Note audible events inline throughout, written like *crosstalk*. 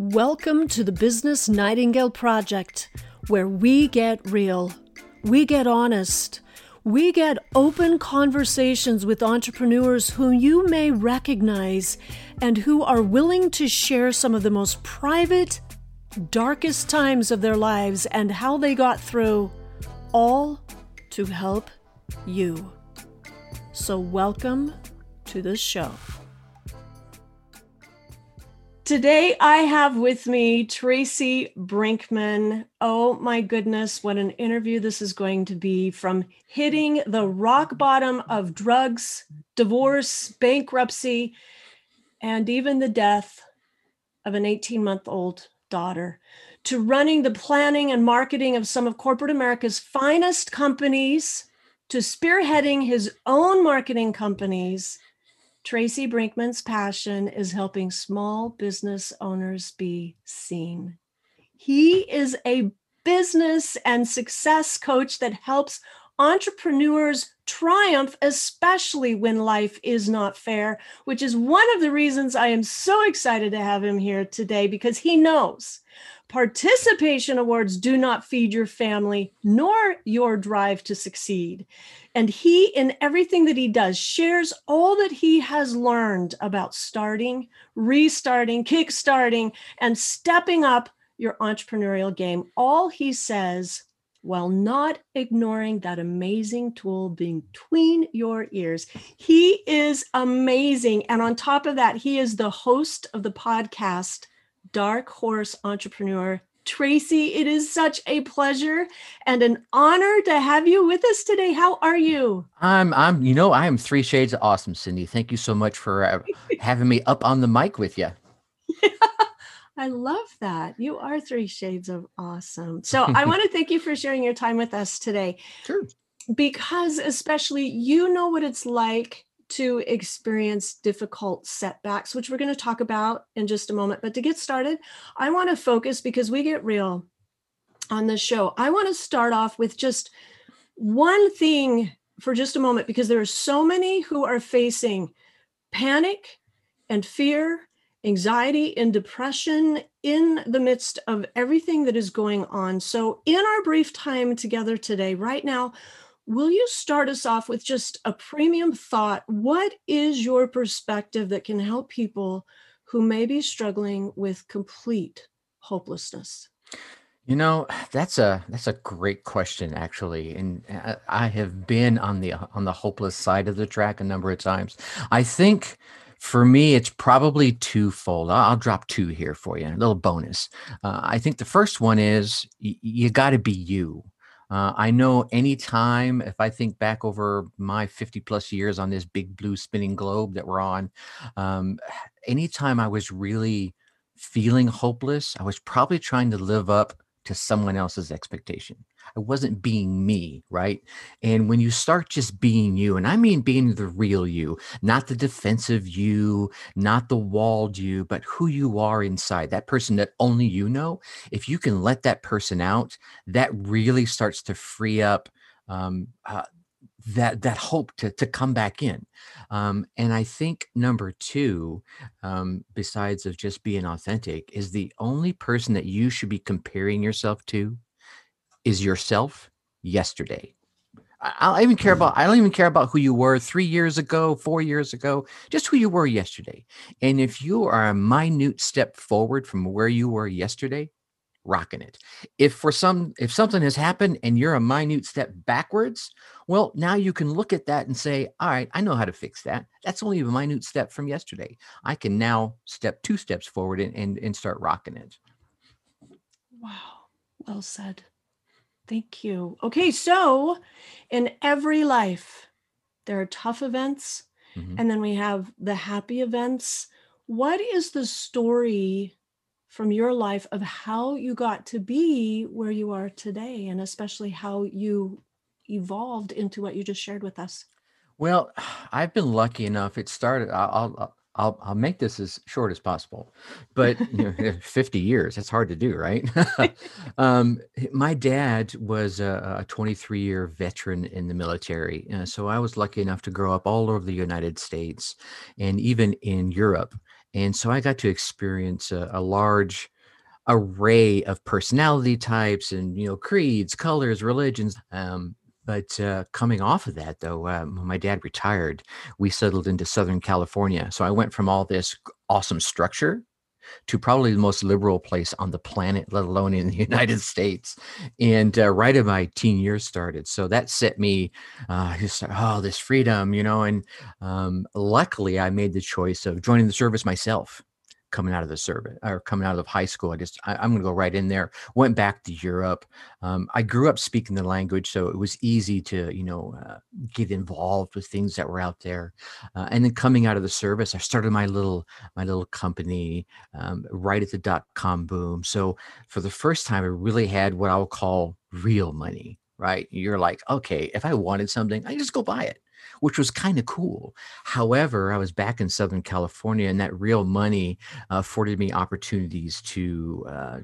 Welcome to the Business Nightingale Project, where we get real, we get honest, we get open conversations with entrepreneurs whom you may recognize and who are willing to share some of the most private, darkest times of their lives and how they got through, all to help you. So, welcome to the show. Today, I have with me Tracy Brinkmann. Oh my goodness, what an interview this is going to be from hitting the rock bottom of drugs, divorce, bankruptcy, and even the death of an 18 month old daughter to running the planning and marketing of some of corporate America's finest companies to spearheading his own marketing companies Tracy Brinkmann's passion is helping small business owners be seen. He is a business and success coach that helps entrepreneurs triumph, especially when life is not fair, which is one of the reasons I am so excited to have him here today because he knows participation awards do not feed your family nor your drive to succeed. And he, in everything that he does, shares all that he has learned about starting, restarting, kickstarting, and stepping up your entrepreneurial game. All he says while not ignoring that amazing tool between your ears. He is amazing. And on top of that, he is the host of the podcast Dark Horse Entrepreneur Tracy, it is such a pleasure and an honor to have you with us today. How are you? I'm, I'm, you know, I am three shades of awesome, Cindy. Thank you so much for uh, *laughs* having me up on the mic with you. I love that. You are three shades of awesome. So I *laughs* want to thank you for sharing your time with us today. Sure. Because, especially, you know what it's like to experience difficult setbacks, which we're going to talk about in just a moment. But to get started, I want to focus because we get real on this show. I want to start off with just one thing for just a moment because there are so many who are facing panic and fear, anxiety and depression in the midst of everything that is going on. So, in our brief time together today, right now, Will you start us off with just a premium thought? What is your perspective that can help people who may be struggling with complete hopelessness? You know, that's a that's a great question actually. And I have been on the on the hopeless side of the track a number of times. I think for me, it's probably twofold. I'll, drop two here for you, a little bonus. Uh, I think the first one is y- you got to be you. Uh, I know anytime, if I think back over my 50 plus years on this big blue spinning globe that we're on, um, anytime I was really feeling hopeless, I was probably trying to live up to someone else's expectation. I wasn't being me, right? And when you start just being you, and I mean being the real you, not the defensive you, not the walled you, but who you are inside, that person that only you know, if you can let that person out, that really starts to free up um, uh, that that hope to to come back in um, and i think number two um, besides of just being authentic is the only person that you should be comparing yourself to is yourself yesterday. I don't even care about I don't even care about who you were 3 years ago, 4 years ago, just who you were yesterday. And if you are a minute step forward from where you were yesterday, rocking it. If for some if something has happened and you're a minute step backwards, well, now you can look at that and say, "All right, I know how to fix that. That's only a minute step from yesterday. I can now step two steps forward and and, and start rocking it." Wow. Well said. Thank you. Okay, so in every life, there are tough events, mm-hmm. and then we have the happy events. What is the story from your life of how you got to be where you are today, and especially how you evolved into what you just shared with us? Well, *sighs* I've been lucky enough. It started. I'll, I'll I'll I'll make this as short as possible, but *laughs* you know, *laughs* 50 years, it's hard to do, right? *laughs* um, my dad was a, a 23 year veteran in the military. Uh, so I was lucky enough to grow up all over the United States and even in Europe. And so I got to experience a, a large array of personality types and you know creeds, colors, religions. Um, but uh, coming off of that, though, uh, when my dad retired, we settled into Southern California. So I went from all this awesome structure to probably the most liberal place on the planet, let alone in the *laughs* United States. And uh, right as my teen years started, so that set me, uh, just oh, this freedom, you know. And um, luckily, I made the choice of joining the service myself coming out of the service or coming out of high school. I just, I, am going to go right in there. Went back to Europe. Um, I grew up speaking the language, so it was easy to, you know, uh, get involved with things that were out there. Uh, and then coming out of the service, I started my little, my little company um, right at the dot com boom. So for the first time, I really had what I'll call real money. Right. You're like, okay, if I wanted something, I just go buy it which was kind of cool. However, I was back in Southern California, and that real money uh, afforded me opportunities to uh,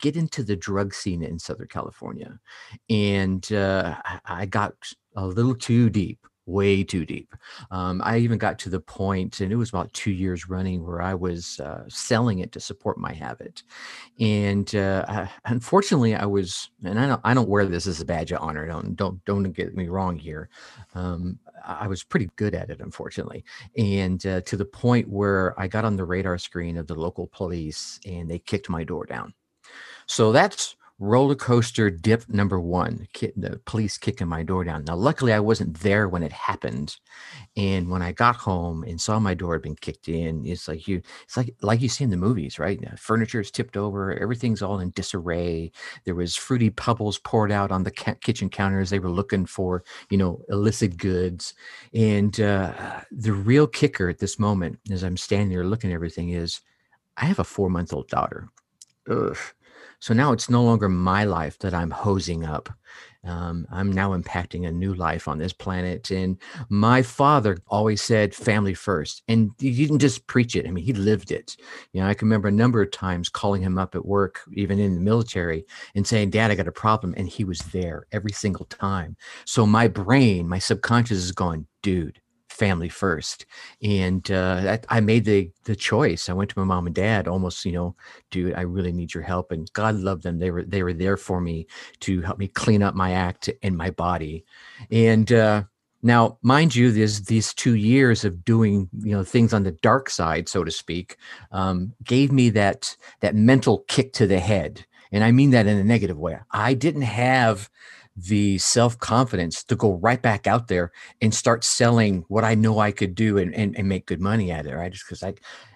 get into the drug scene in Southern California. And uh, I got a little too deep way too deep. Um, I even got to the point, and it was about two years running, where I was uh, selling it to support my habit. And uh, I, unfortunately, I was, and I don't, I don't wear this as a badge of honor. Don't, don't, don't get me wrong here. Um, I was pretty good at it, unfortunately, and uh, to the point where I got on the radar screen of the local police, and they kicked my door down. So that's roller coaster dip number one the police kicking my door down. Now luckily i wasn't there when it happened. And when i got home and saw my door had been kicked in it's like you it's like like you see in the movies right? Furniture is tipped over everything's all in disarray. There was fruity pebbles poured out on the ca- kitchen counters. They were looking for you know illicit goods. And uh, the real kicker at this moment as i'm standing there looking at everything is i have a four month old daughter. Ugh so now it's no longer my life that I'm hosing up. Um, I'm now impacting a new life on this planet. And my father always said family first. And he didn't just preach it. I mean, he lived it. You know, I can remember a number of times calling him up at work, even in the military, and saying, Dad, I got a problem. And he was there every single time. So my brain, my subconscious is going, dude, family first. And uh, I, I, made the the choice. I went to my mom and dad, almost, you know, dude, I really need your help. And God loved them. They were they were there for me to help me clean up my act and my body. And uh, now, mind you, there's these two years of doing, you know, things on the dark side, so to speak, um, gave me that that mental kick to the head. And I mean that in a negative way. I didn't have the self confidence to go right back out there and start selling what I know I could do and, and, and make good money at it, right? Just because I, you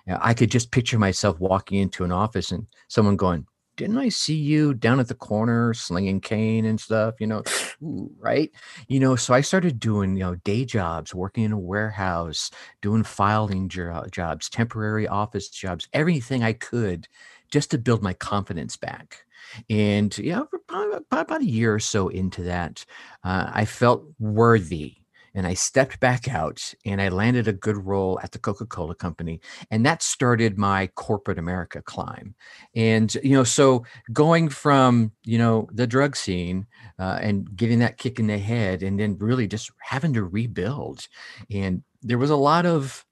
know, I could just picture myself walking into an office and someone going, didn't I see you down at the corner slinging cane and stuff, you know, right? You know, so I started doing, you know, day jobs, working in a warehouse, doing filing jo- jobs, temporary office jobs, everything I could just to build my confidence back. And yeah, about, about a year or so into that, uh, I felt worthy and I stepped back out and I landed a good role at the Coca Cola Company. And that started my corporate America climb. And, you know, so going from, you know, the drug scene uh, and getting that kick in the head and then really just having to rebuild. And there was a lot of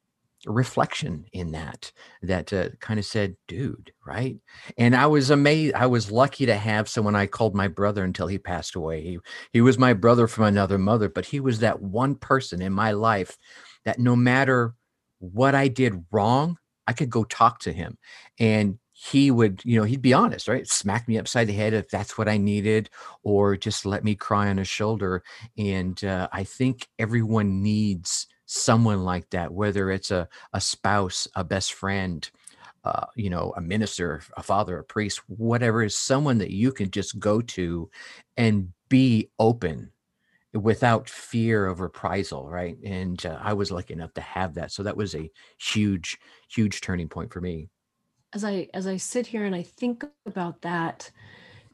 reflection in that that uh, kind of said dude right? And i was amazed i was lucky to have someone i called my brother until he passed away. He, he was my brother from another mother but he was that one person in my life that no matter what i did wrong i could go talk to him. And he would you know he'd be honest right? Smack me upside the head if that's what i needed or just let me cry on his shoulder. And uh, i think everyone needs someone like that, whether it's a, a spouse, a best friend, uh, you know, a minister, a father, a priest, whatever is someone that you can just go to and be open without fear of reprisal, right? And uh, I was lucky enough to have that, so that was a huge, huge turning point for me. As I as I sit here and I think about that,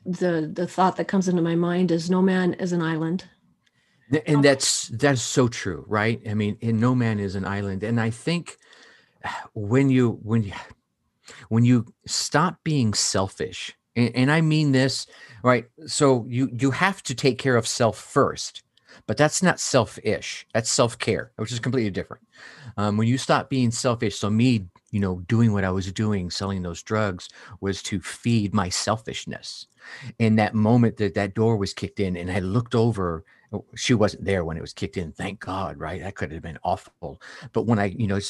the the thought that comes into my mind is no man is an island and that's that's so true right? I mean no man is an island. And i think *sighs* when you when you when you stop being selfish and, and i mean this right? So you you have to take care of self first but that's not selfish. That's self-care which is completely different. Um, when you stop being selfish so me you know, doing what I was doing, selling those drugs, was to feed my selfishness. In that moment that that door was kicked in, and I looked over, oh, she wasn't there when it was kicked in. Thank God, right? That could have been awful. But when I, you know,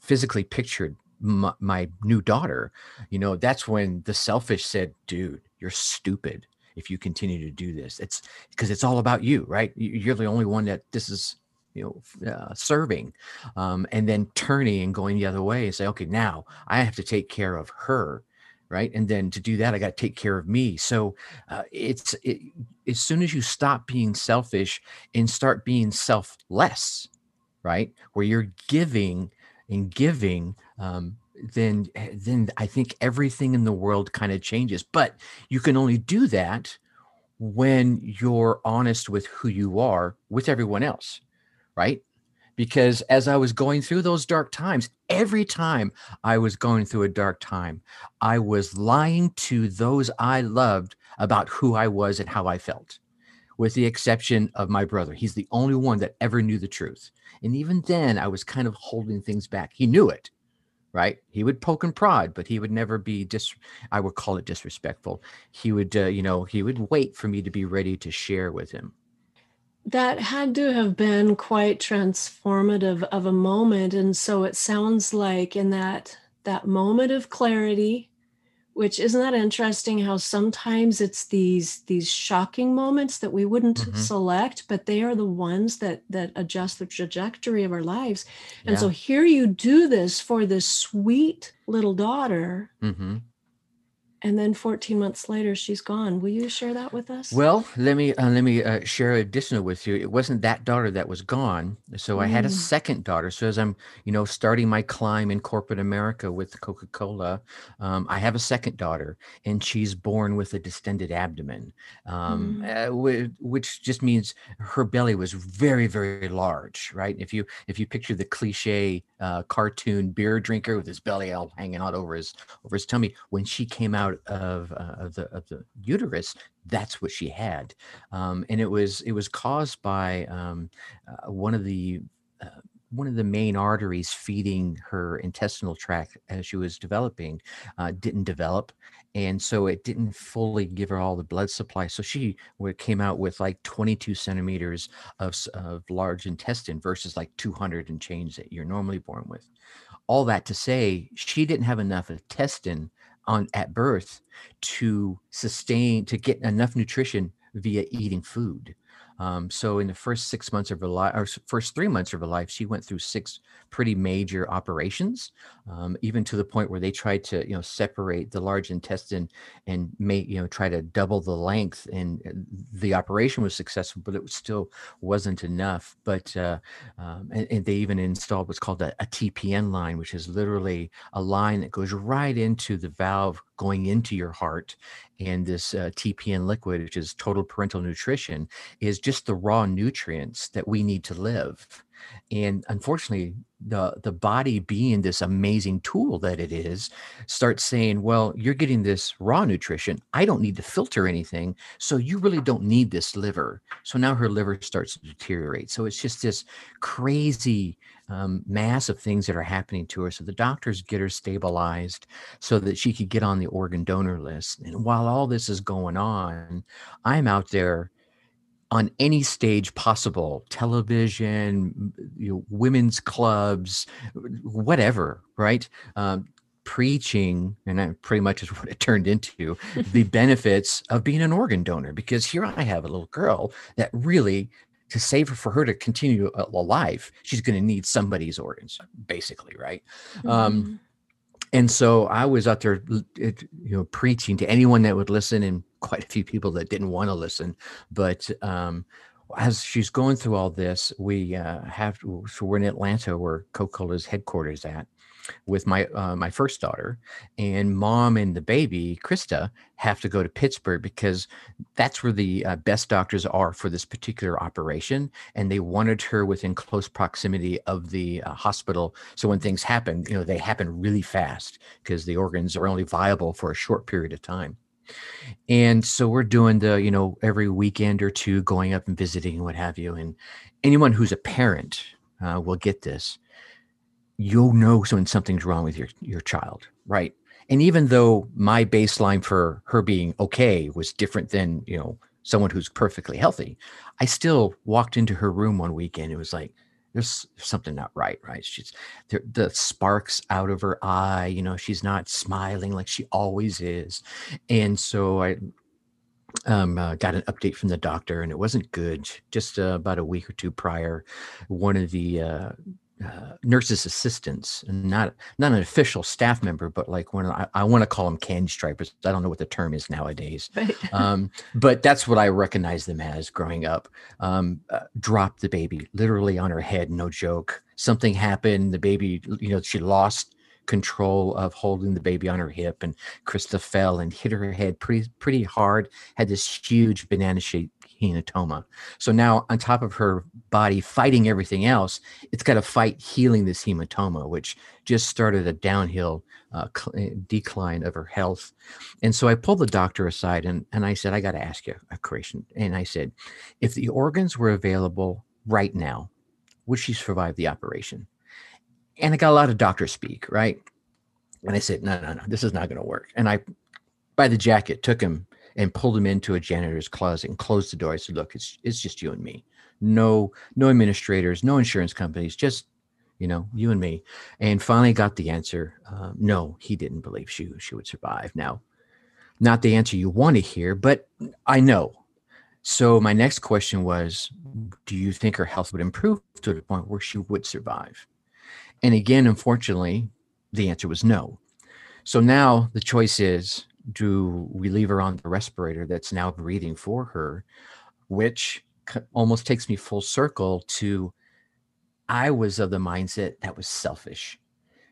physically pictured my, my new daughter, you know, that's when the selfish said, "Dude, you're stupid." if you continue to do this it's because it's all about you right you're the only one that this is you know uh, serving um, and then turning and going the other way and say okay now i have to take care of her right? And then to do that i got to take care of me. So uh, it's it, as soon as you stop being selfish and start being selfless right where you're giving and giving um, then then i think everything in the world kind of changes. But you can only do that when you're honest with who you are with everyone else right? Because as I was going through those dark times, every time I was going through a dark time, I was lying to those I loved about who I was and how I felt, with the exception of my brother. He's the only one that ever knew the truth. And even then, I was kind of holding things back. He knew it, right? He would poke and prod, but he would never be dis. I would call it disrespectful. He would, uh, you know, he would wait for me to be ready to share with him that had to have been quite transformative of a moment and so it sounds like in that that moment of clarity which isn't that interesting how sometimes it's these these shocking moments that we wouldn't mm-hmm. select but they are the ones that that adjust the trajectory of our lives and yeah. so here you do this for this sweet little daughter mm-hmm and then 14 months later she's gone will you share that with us well let me uh, let me uh, share additional with you it wasn't that daughter that was gone so mm. i had a mm. second daughter so as i'm you know starting my climb in corporate america with coca-cola um, i have a second daughter and she's born with a distended abdomen um, mm. uh, which just means her belly was very very large right if you if you picture the cliche uh, cartoon beer drinker with his belly all hanging out over his over his tummy when she came out of, uh, of the of the uterus that's what she had. Um, and it was it was caused by um, uh, one of the uh, one of the main arteries feeding her intestinal tract as she was developing uh, didn't develop. And so it didn't fully give her all the blood supply. So she came out with like 22 centimeters of, of large intestine versus like 200 and change that you're normally born with. All that to say she didn't have enough intestine on at birth to sustain to get enough nutrition via eating food um, so in the first six months of her life, or first three months of her life, she went through six pretty major operations, um, even to the point where they tried to, you know, separate the large intestine and make, you know, try to double the length. And the operation was successful, but it still wasn't enough. But uh, um, and, and, they even installed what's called a, a TPN line, which is literally a line that goes right into the valve going into your heart and this uh, TPN liquid, which is total parental nutrition, is just the raw nutrients that we need to live. And unfortunately, the the body being this amazing tool that it is, starts saying, "Well, you're getting this raw nutrition. I don't need to filter anything, so you really don't need this liver." So now her liver starts to deteriorate. So it's just this crazy um, mass of things that are happening to her. So the doctors get her stabilized so that she could get on the organ donor list. And while all this is going on, I'm out there on any stage possible television you know, women's clubs whatever right um, preaching and that pretty much is *laughs* what it turned into the *laughs* benefits of being an organ donor because here i have a little girl that really to save her for her to continue alive, she's going to need somebody's organs, basically, right? Um, mm-hmm. Um, and so I was out there, you know, preaching to anyone that would listen, and quite a few people that didn't want to listen. But um, as she's going through all this, we uh, have so we're in Atlanta, where Coca-Cola's headquarters at, with my uh, my first daughter, and mom and the baby Krista have to go to Pittsburgh because that's where the uh, best doctors are for this particular operation, and they wanted her within close proximity of the uh, hospital. So when things happen, you know, they happen really fast because the organs are only viable for a short period of time. And so we're doing the, you know, every weekend or two going up and visiting and what have you. And anyone who's a parent uh, will get this you'll know when something's wrong with your your child, right? And even though my baseline for her being okay was different than you know someone who's perfectly healthy, I still walked into her room one weekend. It was like there's something not right, right? She's there, the sparks out of her eye, you know, she's not smiling like she always is. And so I um, uh, got an update from the doctor and it wasn't good. Just uh, about a week or two prior, one of the uh, uh, nurses assistants not not an official staff member but like when i, I want to call them candy stripers. I don't know what the term is nowadays. Right. *laughs* um, but that's what i recognize them as growing up. Um, uh, dropped the baby literally on her head no joke. Something happened the baby you know she lost control of holding the baby on her hip and krista fell and hit her head pretty pretty hard had this huge banana shaped hematoma. So now, on top of her body fighting everything else, it's got to fight healing this hematoma, which just started a downhill uh, eh, decline of her health. And so I pulled the doctor aside and, and I said, I got to ask you a question. And I said, if the organs were available right now, would she survive the operation? And I got a lot of doctors speak, right? And I said, no, no, no, this is not going to work. And I, by the jacket, took him and pulled him into a janitor's closet and closed the door. I said, "Look, it's it's just you and me. No no administrators, no insurance companies, just you know you and me." And finally got the answer. Uh, no, he didn't believe she she would survive. Now, not the answer you want to hear, but I know. So my next question was, do you think her health would improve to the point where she would survive? And again, unfortunately, the answer was no. So now the choice is do we leave her on the respirator that's now breathing for her, which almost takes me full circle to I was of the mindset that was selfish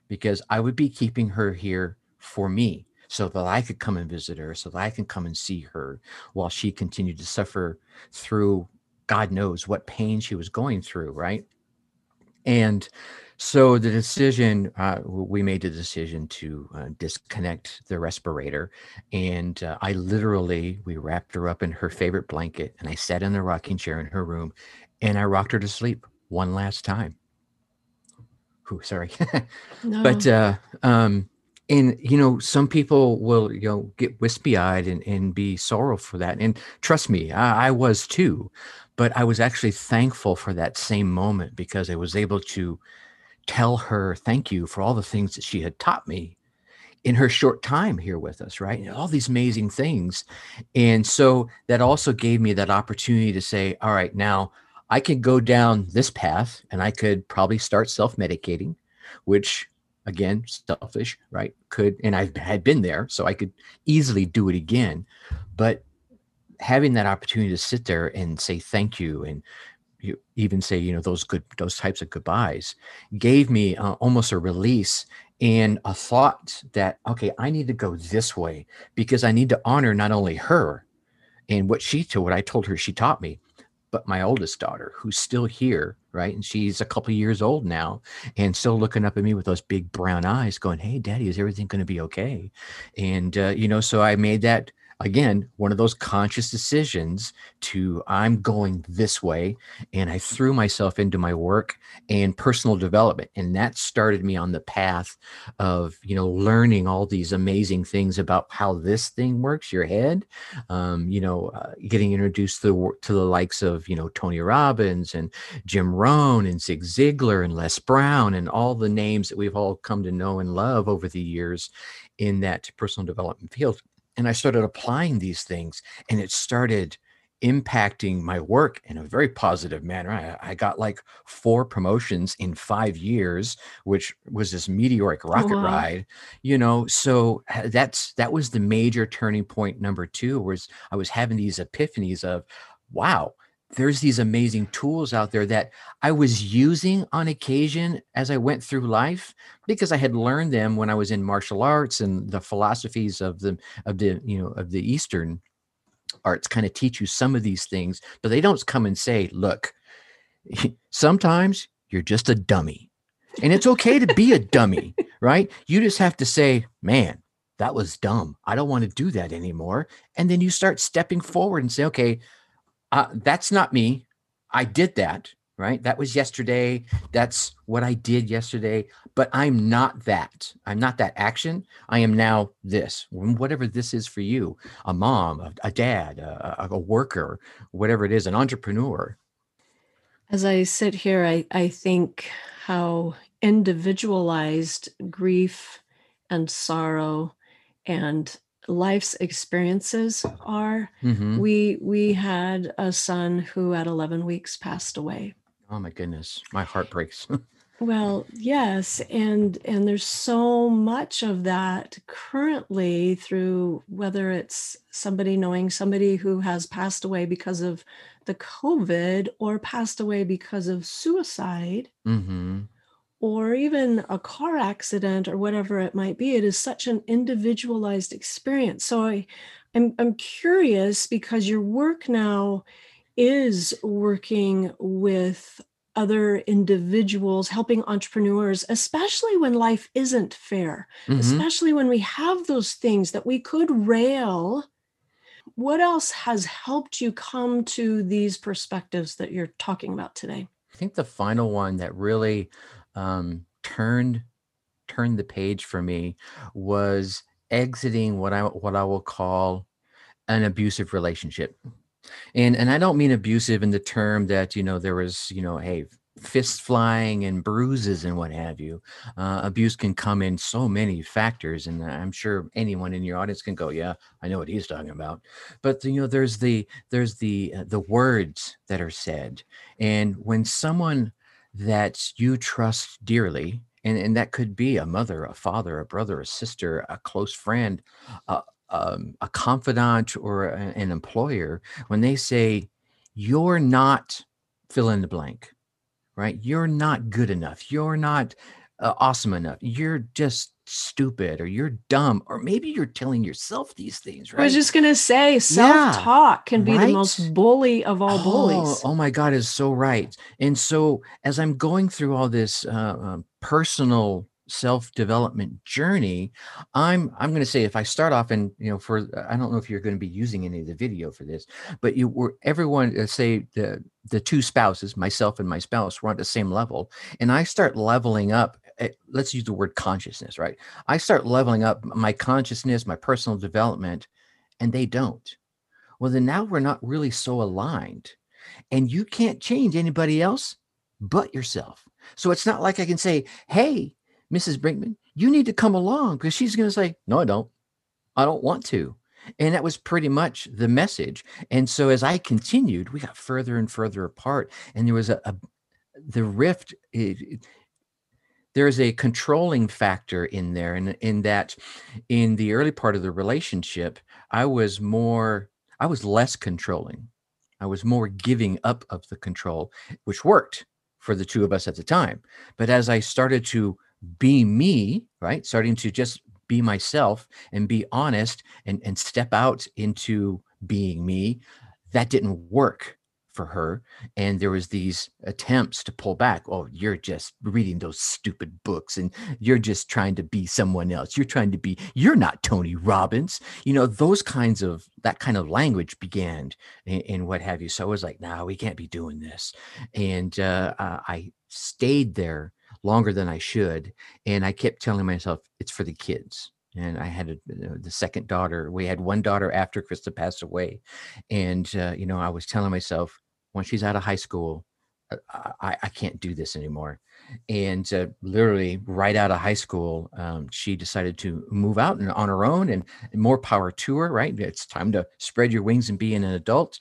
because I would be keeping her here for me so that I could come and visit her, so that I can come and see her while she continued to suffer through God knows what pain she was going through, right? And so the decision, uh, we made the decision to uh, disconnect the respirator, and uh, I literally we wrapped her up in her favorite blanket, and I sat in the rocking chair in her room, and I rocked her to sleep one last time. Ooh, sorry, *laughs* no. but uh, um, and you know some people will you know get wispy eyed and, and be sorrowful for that, and trust me, I, I was too, but I was actually thankful for that same moment because I was able to tell her thank you for all the things that she had taught me in her short time here with us, right? all these amazing things. And so that also gave me that opportunity to say, all right, now I could go down this path and I could probably start self medicating, which again, selfish, right? Could, and I had been there, so I could easily do it again. But having that opportunity to sit there and say thank you and you even say you know those good those types of goodbyes gave me uh, almost a release and a thought that okay i need to go this way because i need to honor not only her and what she to what i told her she taught me but my oldest daughter who's still here right? And she's a couple years old now and still looking up at me with those big brown eyes going hey daddy is everything going to be okay? And uh, you know so i made that again one of those conscious decisions to i'm going this way and i threw myself into my work and personal development and that started me on the path of you know learning all these amazing things about how this thing works your head um, you know uh, getting introduced to the, to the likes of you know tony robbins and jim rohn and zig ziglar and les brown and all the names that we've all come to know and love over the years in that personal development field and I started applying these things, and it started impacting my work in a very positive manner. I, I, got like four promotions in five years, which was this meteoric oh, rocket wow. ride, you know. So uh, that's that was the major turning point number two, was I was having these epiphanies of, wow, there's these amazing tools out there that I was using on occasion as I went through life because I had learned them when I was in martial arts and the philosophies of the of the you know of the Eastern arts kind of teach you some of these things, but they don't come and say, look, *laughs* sometimes you're just a dummy. And it's okay to be a dummy, right? You just have to say, man, that was dumb. I don't want to do that anymore. And then you start stepping forward and say, okay, uh, that's not me. I did that, right? That was yesterday. That's what I did yesterday. But I'm not that. I'm not that action. I am now this, whatever this is for you a mom, a, a dad, a, a, worker, whatever it is, an entrepreneur. As I sit here, I, I think how individualized grief and sorrow and life's experiences are. Mm-hmm. We we had a son who at 11 weeks passed away. Oh my goodness, my heart breaks. *laughs* well, yes, and and there's so much of that currently through whether it's somebody knowing somebody who has passed away because of the COVID or passed away because of suicide. Mm-hmm or even a car accident or whatever it might be it is such an individualized experience. So i i'm, I'm curious because your work now is working with other individuals helping entrepreneurs especially when life isn't fair mm-hmm. especially when we have those things that we could rail. What else has helped you come to these perspectives that you're talking about today? I think the final one that really um, turned turned the page for me was exiting what I what I will call an abusive relationship. And and I don't mean abusive in the term that you know there was you know hey fists flying and bruises and what have you. Uh, abuse can come in so many factors, and I'm sure anyone in your audience can go, "Yeah, I know what he's talking about." But you know, there's the there's the uh, the words that are said, and when someone that you trust dearly and, and that could be a mother a father a brother a sister a close friend uh, um, a confidant or a, an employer when they say you're not fill in the blank right? You're not good enough. You're not uh, awesome enough. You're just stupid or you're dumb or maybe you're telling yourself these things right i was just going to say self-talk yeah, can be right? the most bully of all oh, bullies. oh my god is so right. And so as i'm going through all this uh, uh, personal self-development journey i'm i'm going to say if i start off and you know for i don't know if you're going to be using any of the video for this but you were everyone uh, say the the two spouses myself and my spouse were on the same level and i start leveling up Eh, let's use the word consciousness, right? I start leveling up my consciousness, my personal development, and they don't. Well, then now we're not really so aligned. And you can't change anybody else but yourself. So it's not like I can say, hey, Mrs. Brinkmann, you need to come along because she's going to say, no, I don't. I don't want to. And that was pretty much the message. And so as I continued, we got further and further apart. And there was a, a the rift, it, there's a controlling factor in there and in, in that in the early part of the relationship i was more i was less controlling. I was more giving up of the control which worked for the two of us at the time. But as i started to be me right starting to just be myself and be honest and and step out into being me that didn't work for her and there was these attempts to pull back oh you're just reading those stupid books and you're just trying to be someone else. You're trying to be you're not tony robbins. You know those kinds of that kind of language began and, what have you. So i was like no we can't be doing this. And uh, i stayed there longer than i should and i kept telling myself it's for the kids. And I had a, the second daughter. We had one daughter after Krista passed away, and uh, you know I was telling myself when she's out of high school, uh, I, I can't do this anymore. And uh, literally, right out of high school, um, she decided to move out and on her own, and, more power to her. Right, it's time to spread your wings and be an adult.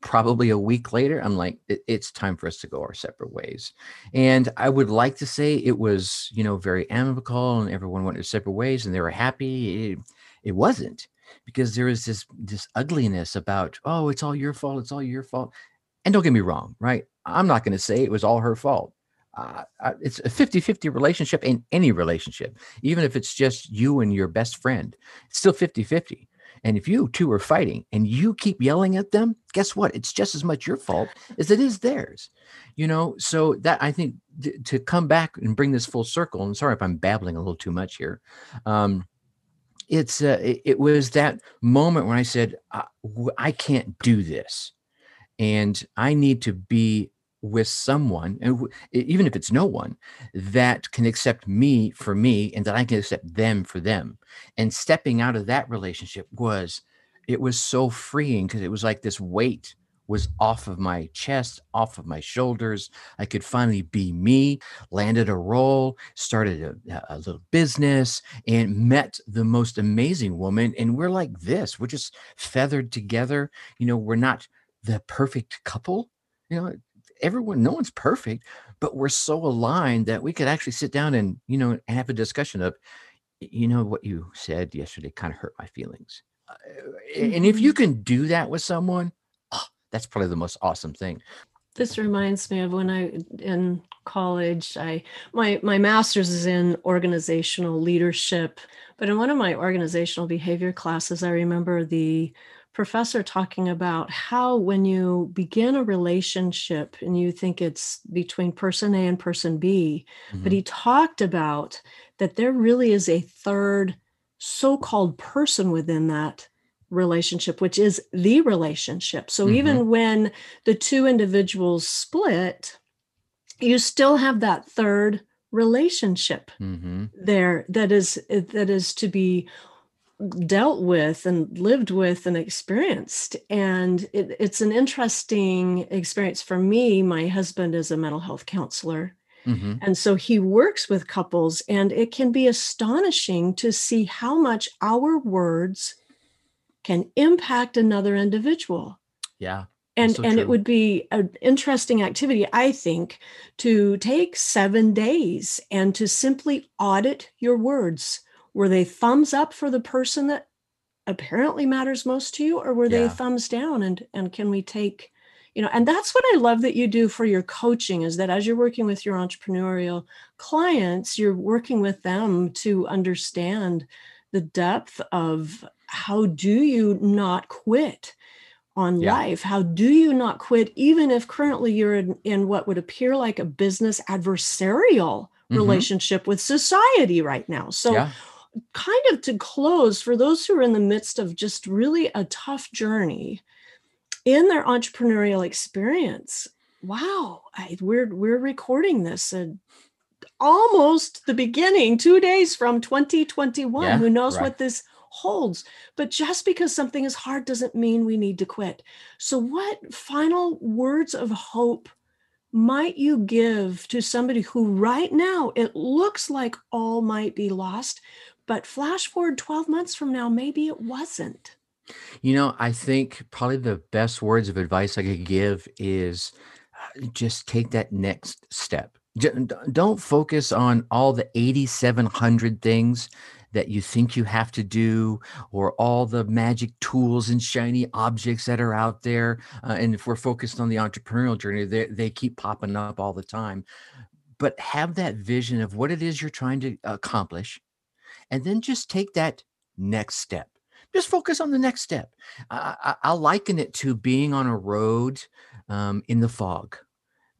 Probably a week later, I'm like, it, it's time for us to go our separate ways. And I would like to say it was, you know, very amicable, and everyone went their separate ways, and they were happy. It, it wasn't because there was this this ugliness about, oh, it's all your fault. It's all your fault and don't get me wrong, right? I'm not going to say it was all her fault. Uh, it's a 50 50 relationship in any relationship, even if it's just you and your best friend, it's still 50 50. And if you two are fighting and you keep yelling at them, guess what? It's just as much your fault as it is theirs. You know, so that I think th- to come back and bring this full circle, and sorry if I'm babbling a little too much here. Um, it's uh, it, it was that moment when I said, I, I can't do this and I need to be with someone, and even if it's no one, that can accept me for me and that I can accept them for them. And stepping out of that relationship was, it was so freeing because it was like this weight was off of my chest, off of my shoulders. I could finally be me, landed a role, started a, a, little business, and met the most amazing woman. And we're like this, we're just feathered together. You know, we're not the perfect couple. You know, everyone, no one's perfect, but we're so aligned that we could actually sit down and, you know, have a discussion of, you know, what you said yesterday kind of hurt my feelings. Uh, and if you mm-hmm. can do that with someone, oh, that's probably the most awesome thing. This reminds me of when I in college. I my my master's is in organizational leadership, but in one of my organizational behavior classes, I remember the professor talking about how when you begin a relationship and you think it's between person A and person B, mm-hmm. but he talked about that there really is a third so-called person within that relationship which is the relationship so mm-hmm. even when the two individuals split you still have that third relationship mm-hmm. there that is that is to be dealt with and lived with and experienced. And it, it's an interesting experience for me. My husband is a mental health counselor. Mm-hmm. And so he works with couples, and it can be astonishing to see how much our words can impact another individual. Yeah. And, so and it would be an interesting activity, I think, to take seven days and to simply audit your words were they thumbs up for the person that apparently matters most to you or were yeah. they thumbs down and and can we take you know and that's what i love that you do for your coaching is that as you're working with your entrepreneurial clients you're working with them to understand the depth of how do you not quit on yeah. life how do you not quit even if currently you're in, in what would appear like a business adversarial mm-hmm. relationship with society right now so yeah kind of to close for those who are in the midst of just really a tough journey in their entrepreneurial experience. Wow I, we're we're recording this and almost the beginning two days from 2021 yeah, who knows right. what this holds? But just because something is hard doesn't mean we need to quit. So what final words of hope might you give to somebody who right now it looks like all might be lost but flash forward 12 months from now, maybe it wasn't. You know, I think probably the best words of advice I could give is uh, just take that next step. Don't focus on all the 8,700 things that you think you have to do or all the magic tools and shiny objects that are out there. Uh, and if we're focused on the entrepreneurial journey, they, they keep popping up all the time. But have that vision of what it is you're trying to accomplish and then just take that next step. Just focus on the next step. I, I, will liken it to being on a road um, in the fog.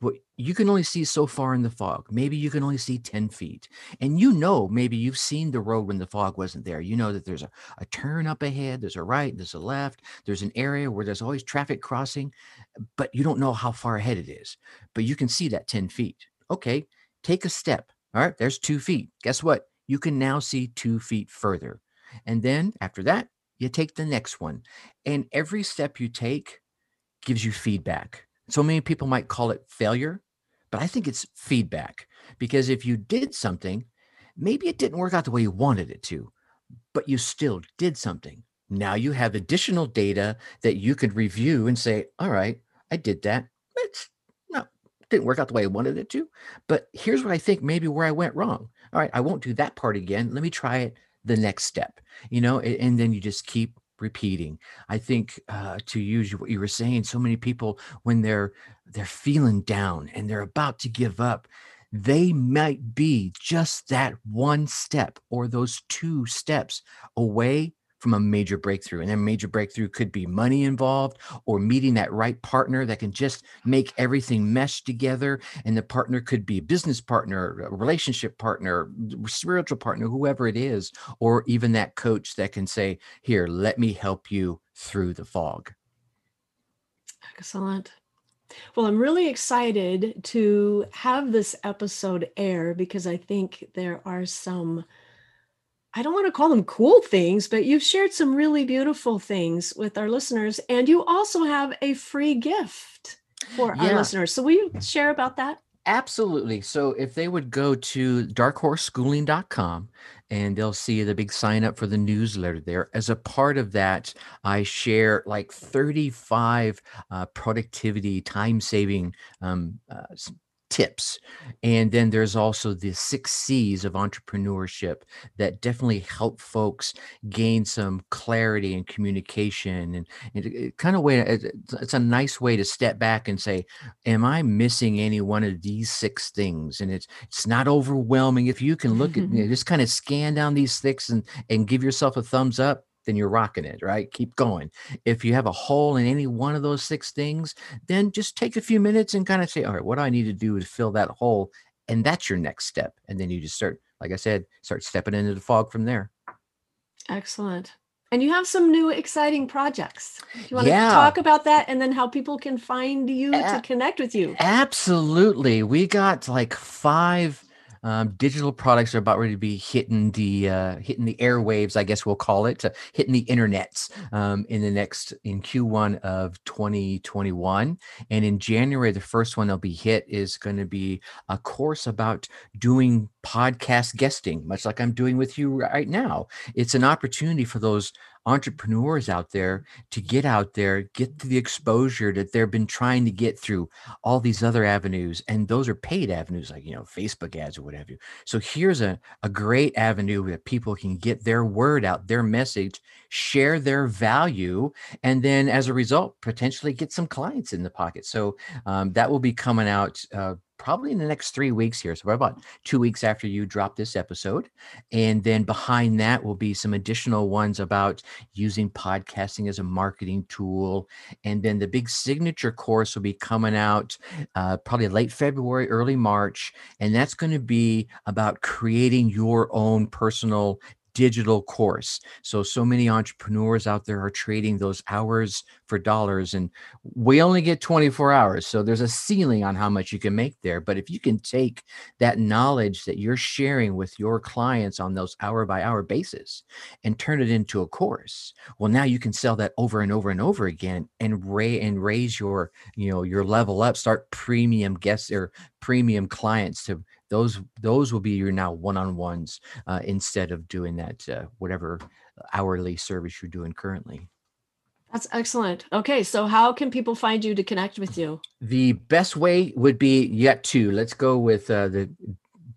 But you can only see so far in the fog. Maybe you can only see 10 feet. And you know, maybe you've seen the road when the fog wasn't there. You know that there's a, a turn up ahead, there's a right, there's a left, there's an area where there's always traffic crossing, but you don't know how far ahead it is. But you can see that 10 feet. Okay, take a step. All right, there's two feet. Guess what? You can now see two feet further. And then after that, you take the next one. And every step you take gives you feedback. So many people might call it failure, but I think it's feedback because if you did something, maybe it didn't work out the way you wanted it to, but you still did something. Now you have additional data that you could review and say, all right, I did that. Didn't work out the way I wanted it to, but here's what I think maybe where I went wrong all right, I won't do that part again. Let me try it the next step, you know, and, and then you just keep repeating. I think uh, to use what you were saying, so many people when they're they're feeling down and they're about to give up, they might be just that one step or those two steps away from a major breakthrough. And a major breakthrough could be money involved or meeting that right partner that can just make everything mesh together. And the partner could be a business partner, a relationship partner, spiritual partner, whoever it is, or even that coach that can say, Here, let me help you through the fog. Excellent. Well, I'm really excited to have this episode air because I think there are some, I don't want to call them cool things, but you've shared some really beautiful things with our listeners. And you also have a free gift for our listeners. So, will you share about that? Absolutely. So if they would go to darkhorseschooling.com and they'll see the big sign up for the newsletter there. As a part of that, I share like 35 uh, productivity, time saving um, uh, tips. And then there's also the six C's of entrepreneurship that definitely help folks gain some clarity and communication. And, and it, kind of way, it's a nice way to step back and say, Am I missing any one of these six things? And it's it's not overwhelming. If you can look at you know, *laughs* just kind of scan down these six and and give yourself a thumbs up, then you're rocking it, right? Keep going. If you have a hole in any one of those six things, then just take a few minutes and kind of say, all right, what do I need to do to fill that hole? And that's your next step. And then you just start, like I said, start stepping into the fog from there. Excellent. And you have some new exciting projects. Do you want yeah. to talk about that and then how people can find you a- to connect with you? Absolutely. We got like five um, digital products are about ready to be hitting the uh, hitting the airwaves, I guess we'll call it, uh, hitting the internets um, in the next in Q1 of 2021. And in January, the first one that'll be hit is going to be a course about doing podcast guesting, much like I'm doing with you right now. It's an opportunity for those entrepreneurs out there to get out there, get to the exposure that they've been trying to get through all these other avenues. And those are paid avenues like, you know, Facebook ads or whatever. So here's a, a great avenue that people can get their word out, their message, share their value, and then as a result, potentially get some clients in the pocket. So um, that will be coming out uh, probably in the next three weeks here. So about two weeks after you drop this episode. And then behind that will be some additional ones about using podcasting as a marketing tool. And then the big signature course will be coming out uh, probably late February, early March. And that's going to be about creating your own personal digital course. So, so many entrepreneurs out there are trading those hours for dollars, and we only get 24 hours. So, there's a ceiling on how much you can make there. But if you can take that knowledge that you're sharing with your clients on those hour by hour basis and turn it into a course, well, now you can sell that over and over and over again and, ra- and raise your, you know, your level up, start premium guests or premium clients to those those will be your now one-on-ones uh, instead of doing that uh, whatever hourly service you're doing currently. That's excellent. Okay so how can people find you to connect with you? The best way would be yet to let's go with uh, the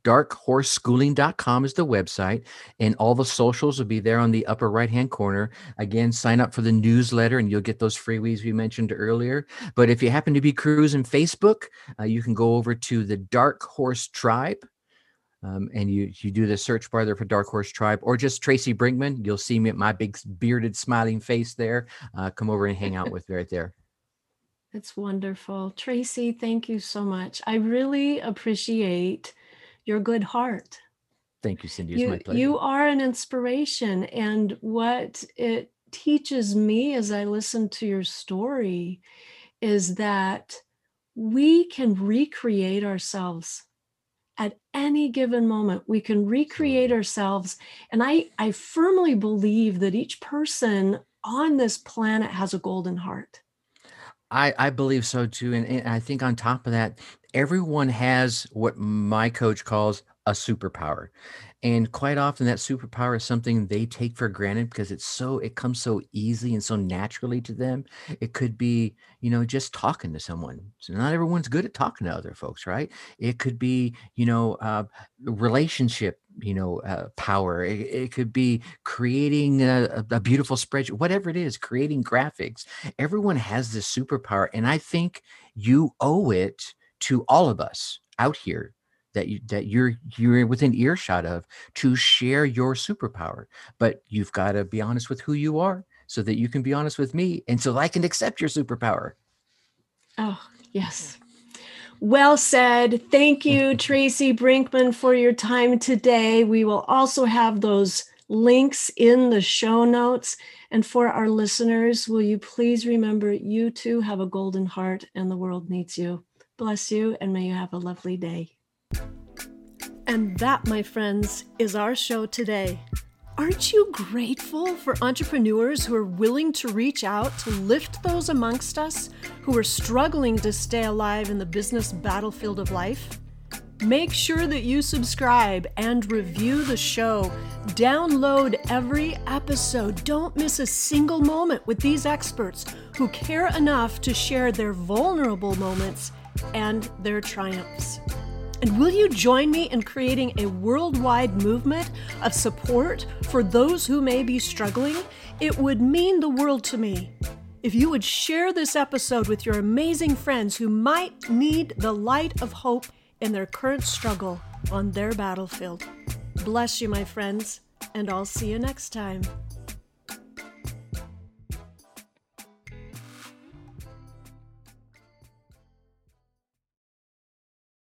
darkhorseschooling.com is the website and all the socials will be there on the upper right hand corner again sign up for the newsletter and you'll get those freebies we mentioned earlier but if you happen to be cruising facebook uh, you can go over to the dark horse tribe um, and you you do the search bar there for Dark Horse Tribe or just Tracy Brinkmann. You'll see me at my big bearded smiling face there. Uh, come over and hang out with me right there. *laughs* That's wonderful. Tracy, thank you so much. I really appreciate your good heart. Thank you, Cindy. It's you, my pleasure. You are an inspiration. And what it teaches me as I listen to your story is that we can recreate ourselves at any given moment we can recreate ourselves and i i firmly believe that each person on this planet has a golden heart I, I believe so too. And, and I think on top of that, everyone has what my coach calls a superpower. And quite often that superpower is something they take for granted because it's so it comes so easy and so naturally to them. It could be, you know, just talking to someone. So not everyone's good at talking to other folks, right? It could be, you know, uh, relationship you know uh, power. It, it, could be creating a, a, beautiful spreadsheet whatever it is creating graphics. Everyone has this superpower and i think you owe it to all of us out here that you that you're you're within earshot of to share your superpower. But you've got to be honest with who you are so that you can be honest with me and so i can accept your superpower. Oh yes well said. Thank you, Tracy Brinkmann, for your time today. We will also have those links in the show notes. And for our listeners, will you please remember you too have a golden heart and the world needs you. Bless you and may you have a lovely day. And that, my friends, is our show today. Aren't you grateful for entrepreneurs who are willing to reach out to lift those amongst us who are struggling to stay alive in the business battlefield of life? Make sure that you subscribe and review the show. Download every episode. Don't miss a single moment with these experts who care enough to share their vulnerable moments and their triumphs. And will you join me in creating a worldwide movement of support for those who may be struggling? It would mean the world to me if you would share this episode with your amazing friends who might need the light of hope in their current struggle on their battlefield. Bless you, my friends, and I'll see you next time.